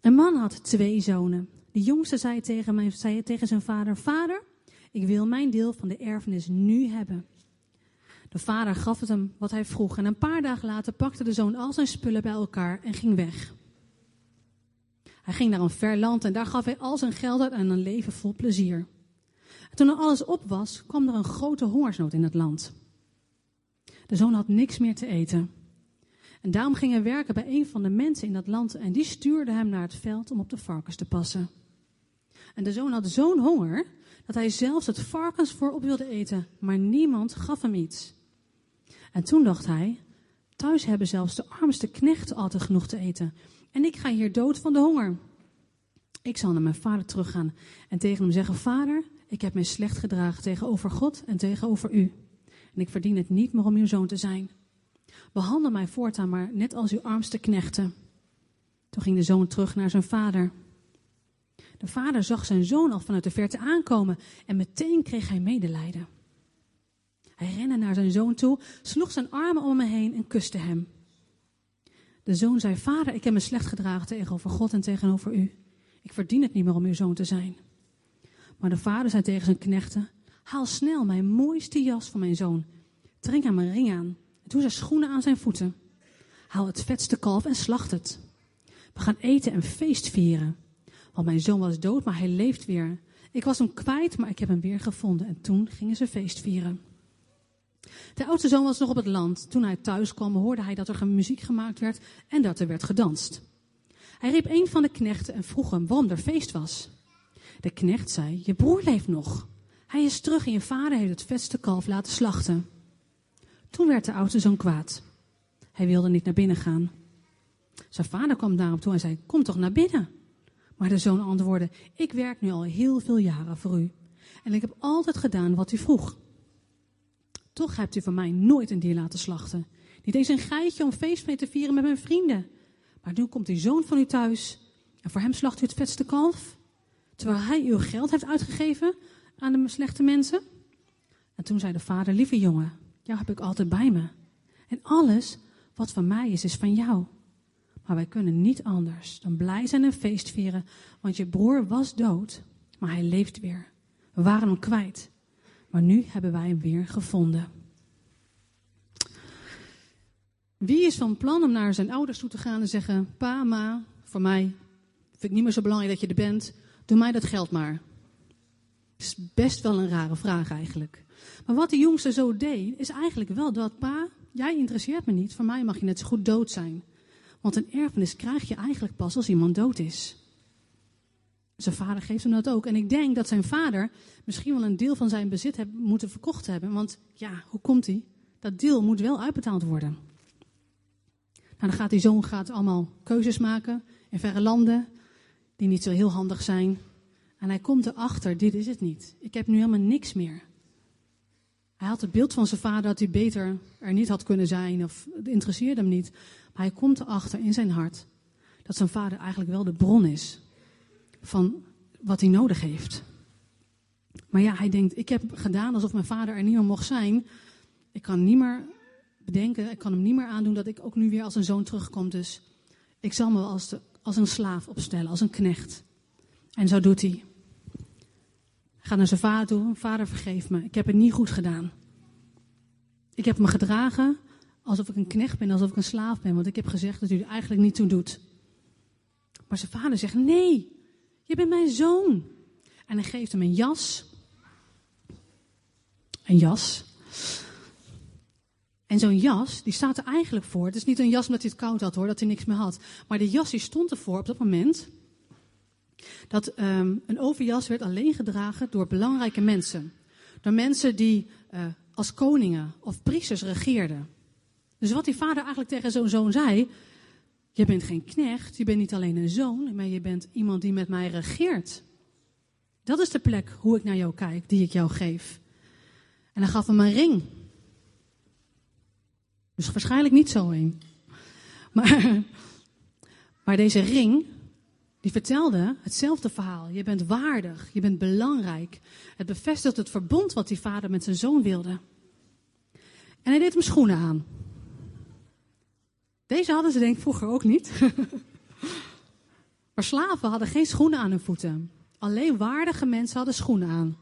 Een man had twee zonen. De jongste zei tegen, zijn vader: Vader, ik wil mijn deel van de erfenis nu hebben. De vader gaf het hem wat hij vroeg en een paar dagen later pakte de zoon al zijn spullen bij elkaar en ging weg. Hij ging naar een ver land en daar gaf hij al zijn geld uit aan een leven vol plezier. En toen er alles op was, kwam er een grote hongersnood in het land. De zoon had niks meer te eten. En daarom ging hij werken bij een van de mensen in dat land en die stuurde hem naar het veld om op de varkens te passen. En de zoon had zo'n honger dat hij zelfs het varkensvoor op wilde eten, maar niemand gaf hem iets. En toen dacht hij, thuis hebben zelfs de armste knechten altijd genoeg te eten. En ik ga hier dood van de honger. Ik zal naar mijn vader teruggaan en tegen hem zeggen, vader, ik heb mij slecht gedragen tegenover God en tegenover u. En ik verdien het niet meer om uw zoon te zijn. Behandel mij voortaan maar net als uw armste knechten. Toen ging de zoon terug naar zijn vader. De vader zag zijn zoon al vanuit de verte aankomen en meteen kreeg hij medelijden. Hij rende naar zijn zoon toe, sloeg zijn armen om me heen en kuste hem. De zoon zei: Vader, ik heb me slecht gedragen tegenover God en tegenover u. Ik verdien het niet meer om uw zoon te zijn. Maar de vader zei tegen zijn knechten: Haal snel mijn mooiste jas van mijn zoon. Trek hem een ring aan. Doe zijn schoenen aan zijn voeten. Haal het vetste kalf en slacht het. We gaan eten en feest vieren. Want mijn zoon was dood, maar hij leeft weer. Ik was hem kwijt, maar ik heb hem weer gevonden. En toen gingen ze feest vieren. De oudste zoon was nog op het land. Toen hij thuis kwam, hoorde hij dat er muziek gemaakt werd en dat er werd gedanst. Hij riep een van de knechten en vroeg hem waarom er feest was. De knecht zei: Je broer leeft nog. Hij is terug en je vader heeft het vetste kalf laten slachten. Toen werd de oudste zoon kwaad. Hij wilde niet naar binnen gaan. Zijn vader kwam daarop toe en zei: Kom toch naar binnen. Maar de zoon antwoordde: Ik werk nu al heel veel jaren voor u. En ik heb altijd gedaan wat u vroeg. Toch hebt u van mij nooit een dier laten slachten. Niet eens een geitje om feest mee te vieren met mijn vrienden. Maar nu komt die zoon van u thuis en voor hem slacht u het vetste kalf. Terwijl hij uw geld heeft uitgegeven aan de slechte mensen. En toen zei de vader, lieve jongen, jou heb ik altijd bij me. En alles wat van mij is, is van jou. Maar wij kunnen niet anders dan blij zijn en feest vieren, want je broer was dood, maar hij leeft weer. We waren hem kwijt, maar nu hebben wij hem weer gevonden. Wie is van plan om naar zijn ouders toe te gaan en zeggen: Pa, ma, voor mij vind ik niet meer zo belangrijk dat je er bent, doe mij dat geld maar. Is best wel een rare vraag eigenlijk. Maar wat de jongste zo deed, is eigenlijk wel dat: Pa, jij interesseert me niet, voor mij mag je net zo goed dood zijn. Want een erfenis krijg je eigenlijk pas als iemand dood is. Zijn vader geeft hem dat ook. En ik denk dat zijn vader misschien wel een deel van zijn bezit heeft moeten verkocht hebben. Want ja, hoe komt hij? Dat deel moet wel uitbetaald worden. Nou, dan gaat die zoon gaat allemaal keuzes maken in verre landen die niet zo heel handig zijn. En hij komt erachter, dit is het niet. Ik heb nu helemaal niks meer. Hij had het beeld van zijn vader dat hij beter er niet had kunnen zijn of het interesseerde hem niet. Maar hij komt erachter in zijn hart dat zijn vader eigenlijk wel de bron is van wat hij nodig heeft. Maar ja, hij denkt, ik heb gedaan alsof mijn vader er niet meer mocht zijn. Ik kan niet meer bedenken, ik kan hem niet meer aandoen dat ik ook nu weer als een zoon terugkom. Dus ik zal me als, de, als een slaaf opstellen, als een knecht. En zo doet hij. Gaat naar zijn vader toe. Vader, vergeef me. Ik heb het niet goed gedaan. Ik heb me gedragen alsof ik een knecht ben, alsof ik een slaaf ben. Want ik heb gezegd dat u er eigenlijk niet toe doet. Maar zijn vader zegt: Nee, je bent mijn zoon. En hij geeft hem een jas. Een jas. En zo'n jas, die staat er eigenlijk voor. Het is niet een jas omdat hij het koud had hoor, dat hij niks meer had. Maar de jas die stond ervoor op dat moment. Dat um, een overjas werd alleen gedragen door belangrijke mensen. Door mensen die uh, als koningen of priesters regeerden. Dus wat die vader eigenlijk tegen zo'n zoon zei. Je bent geen knecht, je bent niet alleen een zoon, maar je bent iemand die met mij regeert. Dat is de plek hoe ik naar jou kijk, die ik jou geef. En hij gaf hem een ring. Dus waarschijnlijk niet zo een. Maar, maar deze ring, die vertelde hetzelfde verhaal. Je bent waardig, je bent belangrijk. Het bevestigt het verbond wat die vader met zijn zoon wilde. En hij deed hem schoenen aan. Deze hadden ze denk ik vroeger ook niet. maar slaven hadden geen schoenen aan hun voeten. Alleen waardige mensen hadden schoenen aan.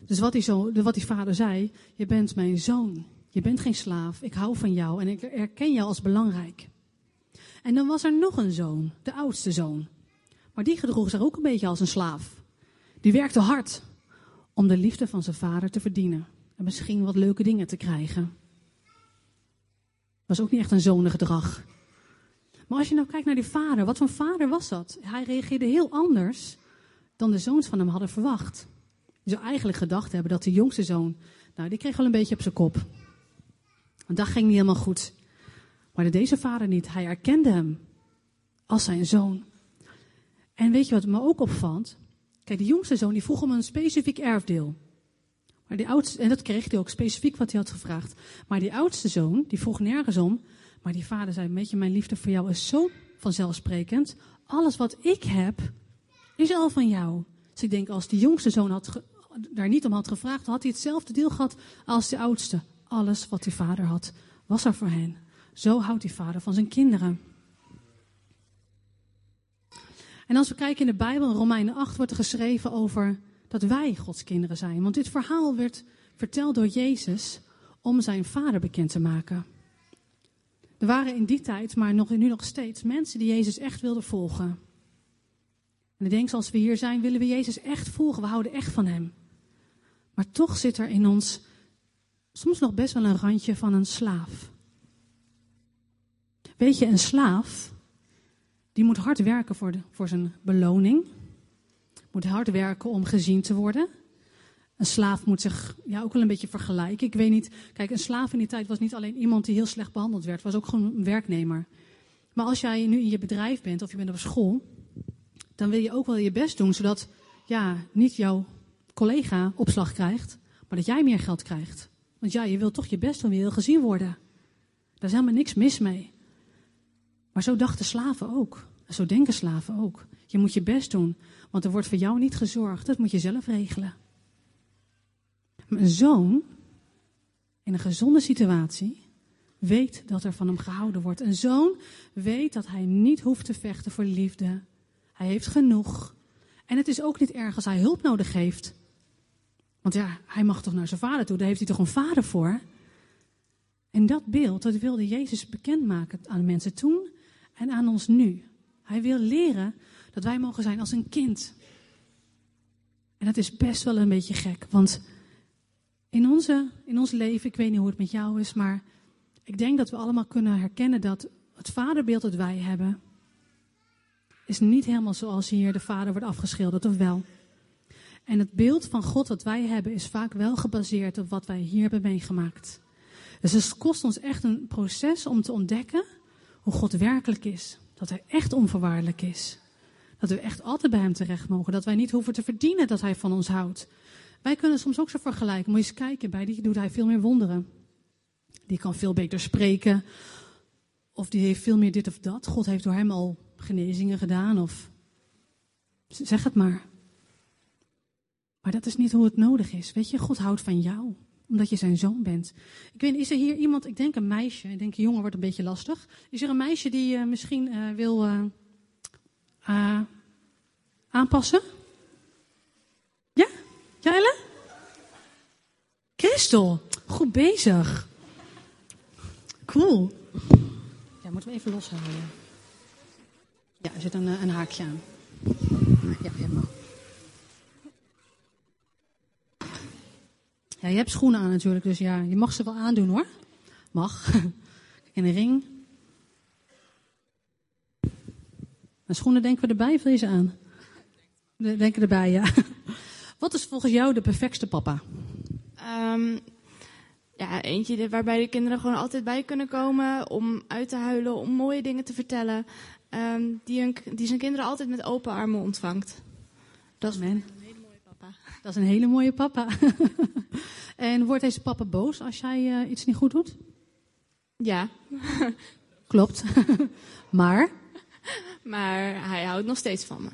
Dus wat die, wat die vader zei, je bent mijn zoon. Je bent geen slaaf. Ik hou van jou en ik erken jou als belangrijk. En dan was er nog een zoon, de oudste zoon. Maar die gedroeg zich ook een beetje als een slaaf. Die werkte hard om de liefde van zijn vader te verdienen. En misschien wat leuke dingen te krijgen. Was ook niet echt een zonengedrag. Maar als je nou kijkt naar die vader, wat voor vader was dat? Hij reageerde heel anders dan de zoons van hem hadden verwacht. Je zou eigenlijk gedacht hebben dat de jongste zoon, nou die kreeg wel een beetje op zijn kop. Want dat ging niet helemaal goed. Maar deze vader niet. Hij erkende hem als zijn zoon. En weet je wat me ook opvalt? Kijk, de jongste zoon die vroeg om een specifiek erfdeel. Maar die oudste, en dat kreeg hij ook specifiek wat hij had gevraagd. Maar die oudste zoon, die vroeg nergens om. Maar die vader zei, weet je, mijn liefde voor jou is zo vanzelfsprekend. Alles wat ik heb, is al van jou. Dus ik denk, als die jongste zoon had daar niet om had gevraagd, had hij hetzelfde deel gehad als de oudste. Alles wat die vader had, was er voor hen. Zo houdt die vader van zijn kinderen. En als we kijken in de Bijbel, in Romeinen 8, wordt er geschreven over dat wij Gods kinderen zijn. Want dit verhaal werd verteld door Jezus om zijn vader bekend te maken. Er waren in die tijd, maar nog, nu nog steeds, mensen die Jezus echt wilden volgen. En ik denk, zoals we hier zijn, willen we Jezus echt volgen. We houden echt van Hem. Maar toch zit er in ons soms nog best wel een randje van een slaaf. Weet je, een slaaf, die moet hard werken voor, voor zijn beloning. Moet hard werken om gezien te worden. Een slaaf moet zich ja, ook wel een beetje vergelijken. Ik weet niet, kijk, een slaaf in die tijd was niet alleen iemand die heel slecht behandeld werd, was ook gewoon een werknemer. Maar als jij nu in je bedrijf bent of je bent op school, dan wil je ook wel je best doen, zodat ja, niet jouw collega opslag krijgt, maar dat jij meer geld krijgt. Want ja, je wil toch je best doen, je wil gezien worden. Daar is helemaal niks mis mee. Maar zo dachten slaven ook. Zo denken slaven ook. Je moet je best doen, want er wordt voor jou niet gezorgd. Dat moet je zelf regelen. Een zoon in een gezonde situatie weet dat er van hem gehouden wordt. Een zoon weet dat hij niet hoeft te vechten voor liefde. Hij heeft genoeg. En het is ook niet erg als hij hulp nodig heeft. Want ja, hij mag toch naar zijn vader toe, daar heeft hij toch een vader voor. En dat beeld, dat wilde Jezus bekendmaken aan mensen toen en aan ons nu. Hij wil leren dat wij mogen zijn als een kind. En dat is best wel een beetje gek, want in, onze, in ons leven, ik weet niet hoe het met jou is, maar ik denk dat we allemaal kunnen herkennen dat het vaderbeeld dat wij hebben, is niet helemaal zoals hier de vader wordt afgeschilderd, of wel? En het beeld van God dat wij hebben is vaak wel gebaseerd op wat wij hier hebben meegemaakt. Dus het kost ons echt een proces om te ontdekken hoe God werkelijk is. Dat Hij echt onvoorwaardelijk is. Dat we echt altijd bij Hem terecht mogen. Dat wij niet hoeven te verdienen dat Hij van ons houdt. Wij kunnen soms ook zo vergelijken. Moet je eens kijken, bij die doet Hij veel meer wonderen. Die kan veel beter spreken. Of die heeft veel meer dit of dat. God heeft door hem al genezingen gedaan. Of zeg het maar. Maar dat is niet hoe het nodig is. Weet je, God houdt van jou omdat je zijn zoon bent. Ik weet, is er hier iemand, ik denk een meisje, ik denk een jongen wordt een beetje lastig. Is er een meisje die uh, misschien uh, wil uh, aanpassen? Ja? Ellen? Christel, goed bezig. Cool. Ja, moeten we even loshalen. Ja, er zit een, een haakje aan. Ja, helemaal. Ja, je hebt schoenen aan natuurlijk, dus ja, je mag ze wel aandoen hoor. Mag. En een ring. En schoenen denken we erbij of wil je ze aan? Denken erbij, ja. Wat is volgens jou de perfectste papa? Um, ja, eentje waarbij de kinderen gewoon altijd bij kunnen komen om uit te huilen, om mooie dingen te vertellen. Um, die, hun, die zijn kinderen altijd met open armen ontvangt. Dat is papa. Dat is een hele mooie papa. en wordt deze papa boos als jij uh, iets niet goed doet? Ja. Klopt. maar? Maar hij houdt nog steeds van me.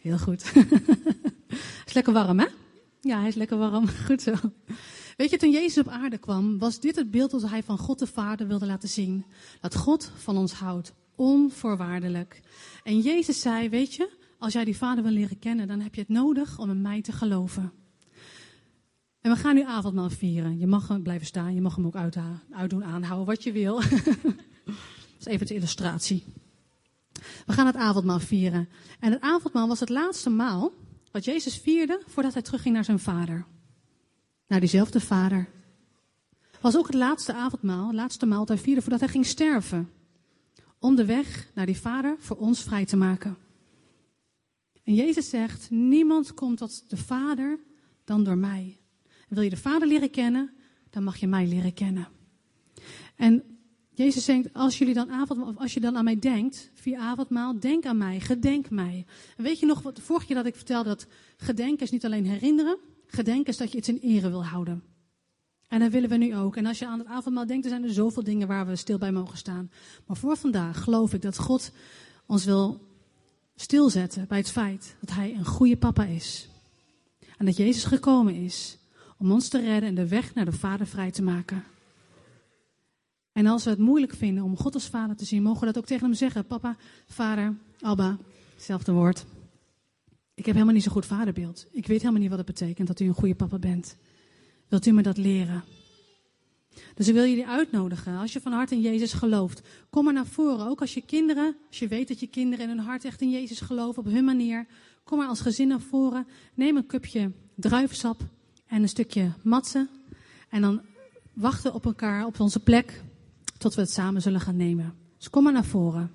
Heel goed. is lekker warm, hè? Ja, hij is lekker warm. Goed zo. Weet je, toen Jezus op aarde kwam, was dit het beeld dat hij van God de Vader wilde laten zien. Dat God van ons houdt, onvoorwaardelijk. En Jezus zei, weet je, als jij die Vader wil leren kennen, dan heb je het nodig om in mij te geloven. En we gaan nu avondmaal vieren. Je mag hem blijven staan, je mag hem ook uitdoen, aanhouden, wat je wil. dat is even de illustratie. We gaan het avondmaal vieren. En het avondmaal was het laatste maal wat Jezus vierde voordat hij terugging naar zijn vader. Naar diezelfde vader. Was ook het laatste avondmaal, het laatste maal dat hij vierde voordat hij ging sterven. Om de weg naar die vader voor ons vrij te maken. En Jezus zegt, niemand komt tot de vader dan door mij. Wil je de vader leren kennen, dan mag je mij leren kennen. En Jezus zegt, als, jullie dan avond, als je dan aan mij denkt, via avondmaal, denk aan mij, gedenk mij. En weet je nog, wat, vorige keer dat ik vertelde dat gedenken is niet alleen herinneren, gedenken is dat je iets in ere wil houden. En dat willen we nu ook. En als je aan het avondmaal denkt, er zijn er zoveel dingen waar we stil bij mogen staan. Maar voor vandaag geloof ik dat God ons wil stilzetten bij het feit dat Hij een goede papa is. En dat Jezus gekomen is om ons te redden en de weg naar de Vader vrij te maken. En als we het moeilijk vinden om God als vader te zien, mogen we dat ook tegen hem zeggen. Papa, vader, Abba, hetzelfde woord. Ik heb helemaal niet zo'n goed vaderbeeld. Ik weet helemaal niet wat het betekent dat u een goede papa bent. Wilt u me dat leren? Dus ik wil jullie uitnodigen, als je van hart in Jezus gelooft, kom maar naar voren. Ook als je kinderen, als je weet dat je kinderen in hun hart echt in Jezus geloven, op hun manier, kom maar als gezin naar voren. Neem een cupje druivensap en een stukje matsen. En dan wachten op elkaar op onze plek tot we het samen zullen gaan nemen. Dus kom maar naar voren.